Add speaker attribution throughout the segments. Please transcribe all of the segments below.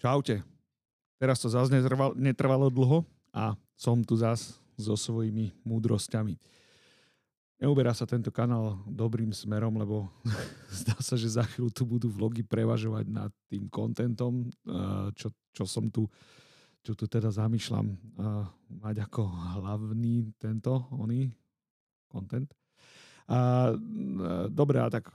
Speaker 1: Čaute. Teraz to zase netrvalo, dlho a som tu zase so svojimi múdrosťami. Neuberá sa tento kanál dobrým smerom, lebo zdá sa, že za chvíľu tu budú vlogy prevažovať nad tým kontentom, čo, čo som tu čo tu teda zamýšľam mať ako hlavný tento, oný, content. A, dobre, a tak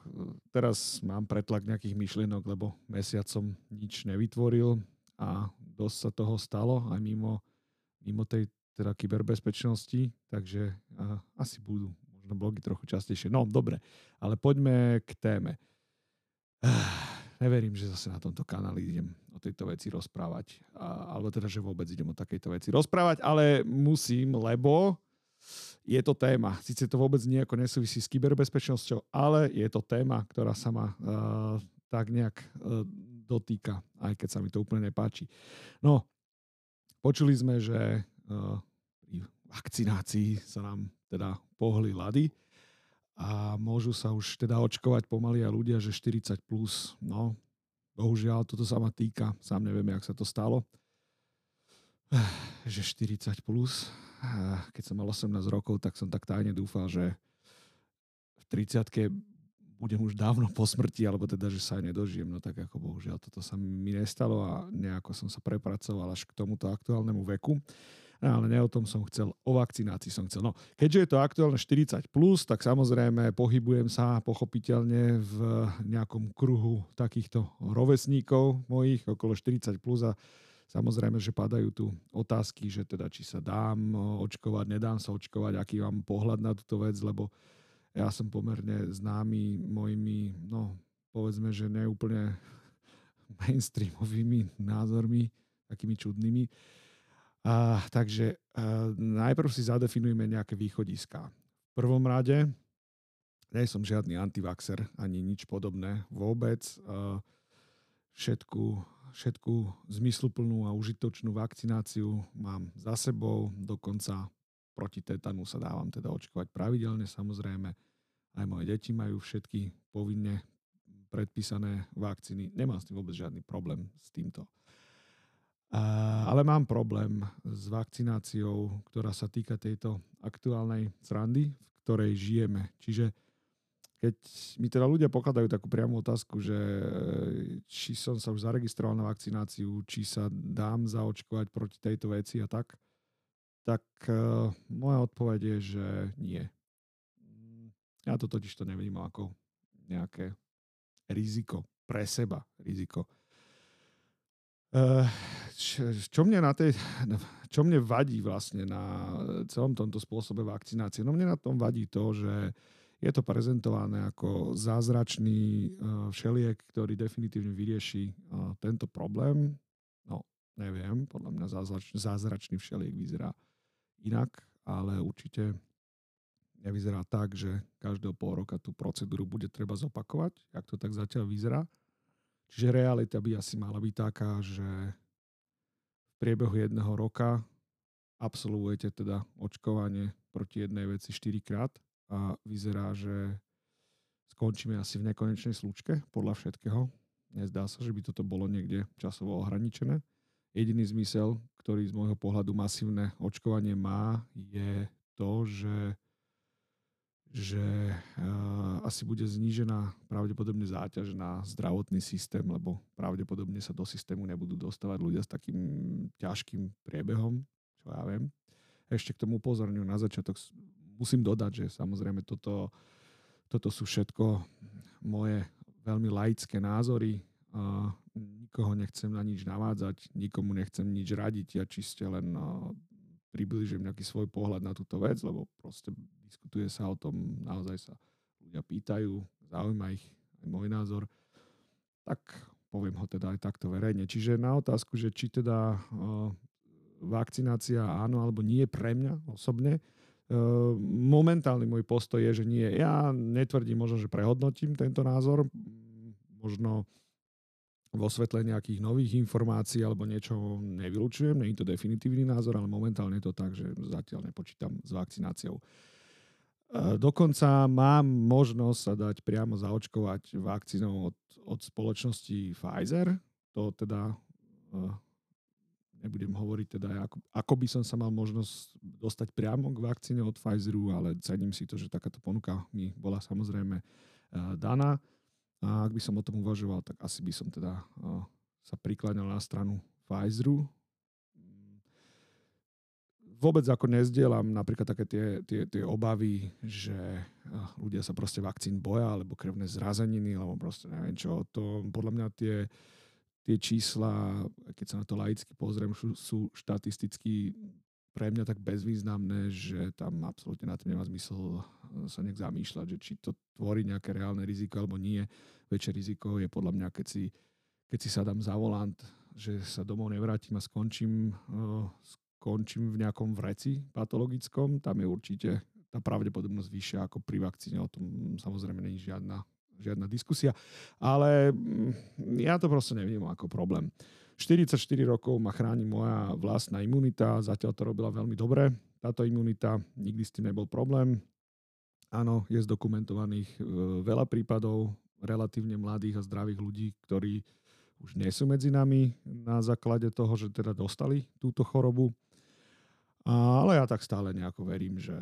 Speaker 1: teraz mám pretlak nejakých myšlienok, lebo mesiac som nič nevytvoril a dosť sa toho stalo aj mimo, mimo tej teda kyberbezpečnosti, takže a, asi budú možno blogy trochu častejšie. No, dobre, ale poďme k téme. Neverím, že zase na tomto kanáli idem o tejto veci rozprávať. A, alebo teda, že vôbec idem o takejto veci rozprávať, ale musím, lebo je to téma. Sice to vôbec nejako nesúvisí s kyberbezpečnosťou, ale je to téma, ktorá sa ma uh, tak nejak uh, dotýka, aj keď sa mi to úplne nepáči. No, počuli sme, že uh, pri vakcinácii sa nám teda pohli lady a môžu sa už teda očkovať pomaly a ľudia, že 40 plus. No, bohužiaľ, toto sa ma týka. Sám neviem, jak sa to stalo. Že 40 plus keď som mal 18 rokov, tak som tak tajne dúfal, že v 30 budem už dávno po smrti, alebo teda, že sa aj nedožijem. No tak ako bohužiaľ, toto sa mi nestalo a nejako som sa prepracoval až k tomuto aktuálnemu veku. No, ale ne o tom som chcel, o vakcinácii som chcel. No, keďže je to aktuálne 40+, plus, tak samozrejme pohybujem sa pochopiteľne v nejakom kruhu takýchto rovesníkov mojich, okolo 40+, plus a Samozrejme, že padajú tu otázky, že teda či sa dám očkovať, nedám sa očkovať, aký mám pohľad na túto vec, lebo ja som pomerne známy mojimi, no povedzme, že neúplne mainstreamovými názormi, takými čudnými. A, takže a, najprv si zadefinujeme nejaké východiska. V prvom rade, nie som žiadny antivaxer, ani nič podobné vôbec. A, všetku všetku zmysluplnú a užitočnú vakcináciu mám za sebou, dokonca proti tetanu sa dávam teda očkovať pravidelne samozrejme. Aj moje deti majú všetky povinne predpísané vakcíny. Nemám s tým vôbec žiadny problém s týmto. Ale mám problém s vakcináciou, ktorá sa týka tejto aktuálnej srandy, v ktorej žijeme. Čiže keď mi teda ľudia pokladajú takú priamú otázku, že či som sa už zaregistroval na vakcináciu, či sa dám zaočkovať proti tejto veci a tak, tak uh, moja odpoveď je, že nie. Ja to totiž to nevnímam ako nejaké riziko pre seba, riziko. Uh, čo mne na tej, čo mne vadí vlastne na celom tomto spôsobe vakcinácie? No mne na tom vadí to, že je to prezentované ako zázračný eh, všeliek, ktorý definitívne vyrieši eh, tento problém. No, neviem, podľa mňa zázrač, zázračný všeliek vyzerá inak, ale určite nevyzerá tak, že každého pol roka tú procedúru bude treba zopakovať, jak to tak zatiaľ vyzerá. Čiže realita by asi mala byť taká, že v priebehu jedného roka absolvujete teda očkovanie proti jednej veci 4 krát a vyzerá, že skončíme asi v nekonečnej slučke podľa všetkého. Nezdá sa, že by toto bolo niekde časovo ohraničené. Jediný zmysel, ktorý z môjho pohľadu masívne očkovanie má, je to, že, že asi bude znížená pravdepodobne záťaž na zdravotný systém, lebo pravdepodobne sa do systému nebudú dostávať ľudia s takým ťažkým priebehom, čo ja viem. Ešte k tomu upozorňujem na začiatok musím dodať, že samozrejme toto, toto sú všetko moje veľmi laické názory. A nikoho nechcem na nič navádzať, nikomu nechcem nič radiť, ja čiste len približujem nejaký svoj pohľad na túto vec, lebo proste diskutuje sa o tom, naozaj sa ľudia pýtajú, zaujíma ich aj môj názor, tak poviem ho teda aj takto verejne. Čiže na otázku, že či teda vakcinácia áno alebo nie pre mňa osobne, momentálny môj postoj je, že nie. Ja netvrdím možno, že prehodnotím tento názor, možno vo svetle nejakých nových informácií alebo niečo nevylučujem, nie je to definitívny názor, ale momentálne je to tak, že zatiaľ nepočítam s vakcináciou. Ehm, dokonca mám možnosť sa dať priamo zaočkovať vakcínou od, od spoločnosti Pfizer. To teda nebudem hovoriť teda, ako, ako by som sa mal možnosť dostať priamo k vakcíne od Pfizeru, ale cením si to, že takáto ponuka mi bola samozrejme daná. A ak by som o tom uvažoval, tak asi by som teda sa prikláňal na stranu Pfizeru. Vôbec ako nezdielam napríklad také tie, tie, tie obavy, že ľudia sa proste vakcín boja, alebo krevné zrazeniny, alebo proste neviem čo. To podľa mňa tie, tie čísla, keď sa na to laicky pozriem, sú, štatisticky pre mňa tak bezvýznamné, že tam absolútne na to nemá zmysel sa nejak zamýšľať, že či to tvorí nejaké reálne riziko alebo nie. Väčšie riziko je podľa mňa, keď si, keď si sadám za volant že sa domov nevrátim a skončím, uh, skončím v nejakom vreci patologickom, tam je určite tá pravdepodobnosť vyššia ako pri vakcíne. O tom samozrejme není žiadna, žiadna diskusia. Ale mm, ja to proste nevnímam ako problém. 44 rokov ma chráni moja vlastná imunita, zatiaľ to robila veľmi dobre. Táto imunita, nikdy s tým nebol problém. Áno, je zdokumentovaných e, veľa prípadov relatívne mladých a zdravých ľudí, ktorí už nie sú medzi nami na základe toho, že teda dostali túto chorobu. Ale ja tak stále nejako verím, že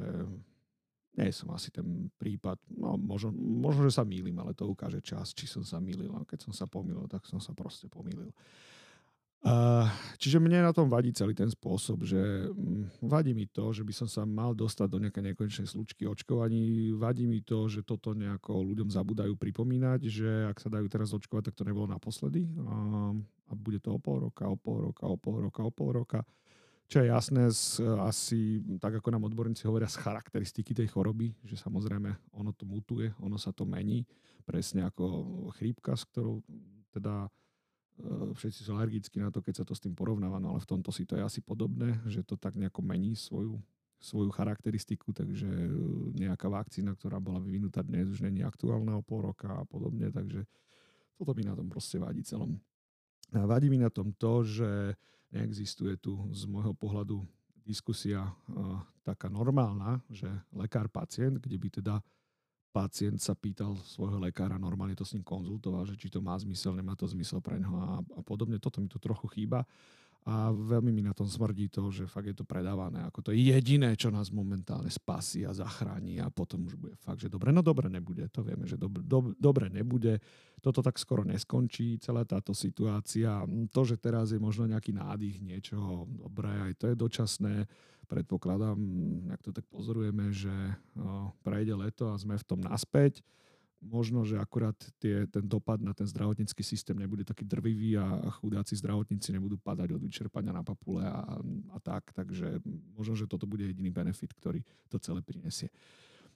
Speaker 1: nie som asi ten prípad. No, možno, možno, že sa mýlim, ale to ukáže čas, či som sa mýlil. A keď som sa pomýlil, tak som sa proste pomýlil. Uh, čiže mne na tom vadí celý ten spôsob, že um, vadí mi to, že by som sa mal dostať do nejaké nekonečnej slučky očkovaní, vadí mi to, že toto nejako ľuďom zabudajú pripomínať, že ak sa dajú teraz očkovať, tak to nebolo naposledy uh, a bude to o pol roka, o pol roka, o pol roka, o pol roka. Čo je jasné z, asi, tak ako nám odborníci hovoria, z charakteristiky tej choroby, že samozrejme ono to mutuje, ono sa to mení, presne ako chrípka, s ktorou teda Eh, všetci sú alergickí na to, keď sa to s tým porovnáva, no ale v tomto si to je asi podobné, že to tak nejako mení svoju, svoju charakteristiku, takže eh, nejaká vakcína, ktorá bola vyvinutá dnes, už není aktuálna o pol roka a podobne, takže toto mi na tom proste vadí celom. A vadí mi na tom to, že neexistuje tu z môjho pohľadu diskusia uh, taká normálna, že lekár-pacient, kde by teda pacient sa pýtal svojho lekára, normálne to s ním konzultoval, že či to má zmysel, nemá to zmysel pre ňoho a, a podobne. Toto mi tu trochu chýba a veľmi mi na tom smrdí to, že fakt je to predávané ako to jediné, čo nás momentálne spasí a zachráni a potom už bude fakt, že dobre, no dobre nebude, to vieme, že dobre, dobre, dobre nebude, toto tak skoro neskončí, celá táto situácia, to, že teraz je možno nejaký nádych niečoho dobré, aj to je dočasné, predpokladám, ak to tak pozorujeme, že prejde leto a sme v tom naspäť. Možno, že akurát tie, ten dopad na ten zdravotnícky systém nebude taký drvivý a chudáci zdravotníci nebudú padať od vyčerpania na papule a, a tak. Takže možno, že toto bude jediný benefit, ktorý to celé prinesie.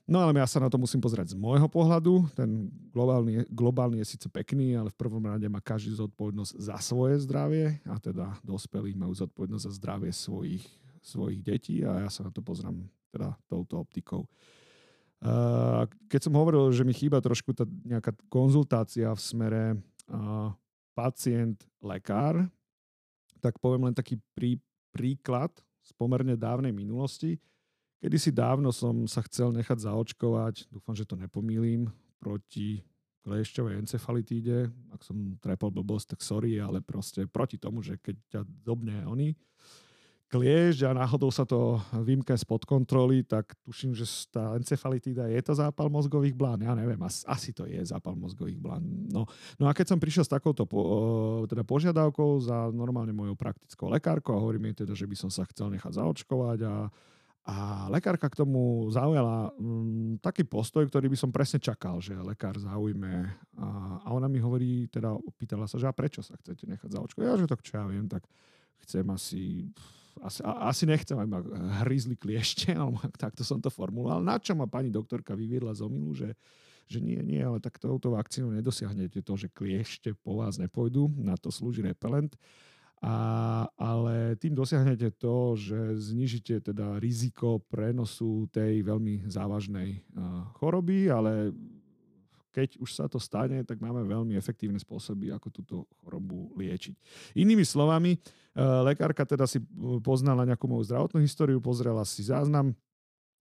Speaker 1: No ale ja sa na to musím pozrieť z môjho pohľadu. Ten globálny, globálny je síce pekný, ale v prvom rade má každý zodpovednosť za svoje zdravie a teda dospelí majú zodpovednosť za zdravie svojich svojich detí a ja sa na to pozrám teda touto optikou. Keď som hovoril, že mi chýba trošku tá nejaká konzultácia v smere pacient-lekár, tak poviem len taký prí, príklad z pomerne dávnej minulosti. Kedy si dávno som sa chcel nechať zaočkovať, dúfam, že to nepomýlim, proti kliešťovej encefalitíde. Ak som trepol blbosť, tak sorry, ale proste proti tomu, že keď ťa dobne oni, kliešť a náhodou sa to vymke spod kontroly, tak tuším, že tá encefalitída je to zápal mozgových blán. Ja neviem, asi, asi to je zápal mozgových blán. No, no a keď som prišiel s takouto po, teda požiadavkou za normálne mojou praktickou lekárkou a hovorím jej teda, že by som sa chcel nechať zaočkovať a a lekárka k tomu zaujala um, taký postoj, ktorý by som presne čakal, že lekár zaujme. A, a ona mi hovorí, teda opýtala sa, že a prečo sa chcete nechať zaočkovať? Ja, že tak čo ja viem, tak chcem asi asi, asi nechcem, aby ma hryzli kliešte, alebo takto som to formuloval. Na čo ma pani doktorka vyviedla z omilu, že, že nie, nie, ale tak touto vakcínou nedosiahnete to, že kliešte po vás nepôjdu, na to slúži repelent. A, ale tým dosiahnete to, že znižíte teda riziko prenosu tej veľmi závažnej uh, choroby, ale keď už sa to stane, tak máme veľmi efektívne spôsoby, ako túto chorobu liečiť. Inými slovami, e, lekárka teda si poznala nejakú moju zdravotnú históriu, pozrela si záznam,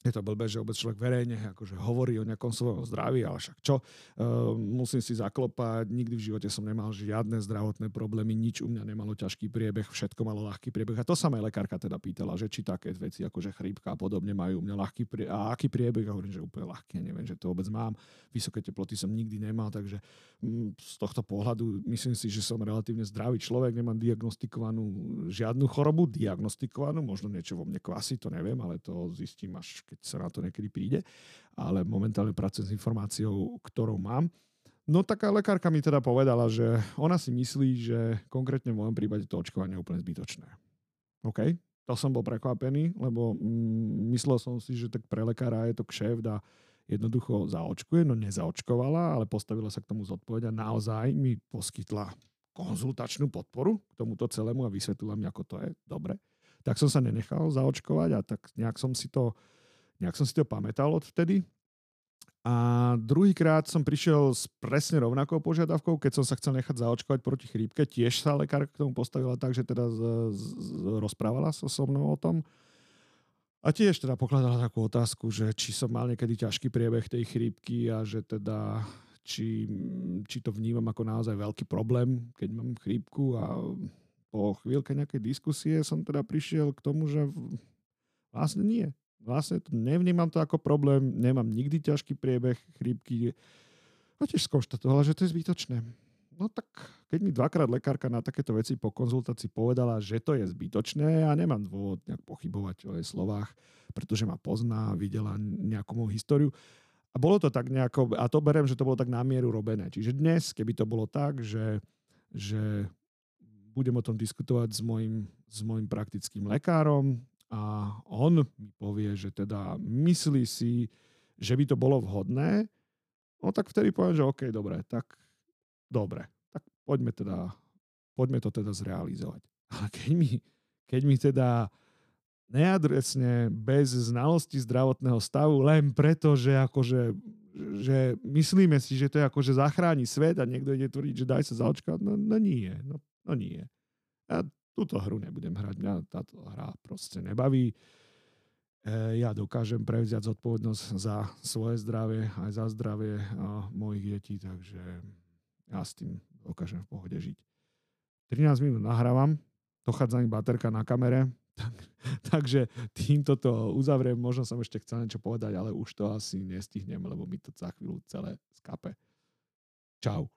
Speaker 1: je to blbé, že vôbec človek verejne akože hovorí o nejakom svojom zdraví, ale však čo, uh, musím si zaklopať, nikdy v živote som nemal žiadne zdravotné problémy, nič u mňa nemalo ťažký priebeh, všetko malo ľahký priebeh. A to sa ma lekárka teda pýtala, že či také veci ako že chrípka a podobne majú u mňa ľahký priebeh. A aký priebeh? A hovorím, že úplne ľahký, neviem, že to vôbec mám. Vysoké teploty som nikdy nemal, takže mm, z tohto pohľadu myslím si, že som relatívne zdravý človek, nemám diagnostikovanú žiadnu chorobu, diagnostikovanú, možno niečo vo mne kvasí, to neviem, ale to zistím až keď sa na to niekedy príde, ale momentálne pracujem s informáciou, ktorou mám. No taká lekárka mi teda povedala, že ona si myslí, že konkrétne v mojom prípade to očkovanie je úplne zbytočné. OK, to som bol prekvapený, lebo mm, myslel som si, že tak pre lekára je to kšeft a jednoducho zaočkuje, no nezaočkovala, ale postavila sa k tomu zodpoveď a naozaj mi poskytla konzultačnú podporu k tomuto celému a vysvetlila mi, ako to je. Dobre. Tak som sa nenechal zaočkovať a tak nejak som si to Nejak som si to pamätal odvtedy. A druhýkrát som prišiel s presne rovnakou požiadavkou, keď som sa chcel nechať zaočkovať proti chrípke. Tiež sa lekárka k tomu postavila tak, že teda z, z, rozprávala sa so mnou o tom. A tiež teda pokladala takú otázku, že či som mal niekedy ťažký priebeh tej chrípky a že teda či, či to vnímam ako naozaj veľký problém, keď mám chrípku a po chvíľke nejakej diskusie som teda prišiel k tomu, že vlastne nie vlastne to nevnímam to ako problém, nemám nikdy ťažký priebeh chrípky. A tiež skonštatovala, že to je zbytočné. No tak, keď mi dvakrát lekárka na takéto veci po konzultácii povedala, že to je zbytočné, ja nemám dôvod nejak pochybovať o jej slovách, pretože ma pozná, videla nejakú moju históriu. A bolo to tak nejako, a to berem, že to bolo tak na mieru robené. Čiže dnes, keby to bolo tak, že, že budem o tom diskutovať s mojim, s mojim praktickým lekárom, a on mi povie, že teda myslí si, že by to bolo vhodné, no tak vtedy poviem, že OK, dobre, tak dobre, tak poďme teda, poďme to teda zrealizovať. Ale keď mi, keď mi teda neadresne, bez znalosti zdravotného stavu, len preto, že akože že myslíme si, že to je akože zachráni svet a niekto ide tvrdiť, že daj sa zaočkať, no, no nie, no, no nie. A túto hru nebudem hrať, mňa táto hra proste nebaví. E, ja dokážem prevziať zodpovednosť za svoje zdravie, aj za zdravie mojich detí, takže ja s tým dokážem v pohode žiť. 13 minút nahrávam, dochádza mi baterka na kamere, tak, takže týmto to uzavriem. Možno som ešte chcel niečo povedať, ale už to asi nestihnem, lebo mi to za chvíľu celé skape. Čau.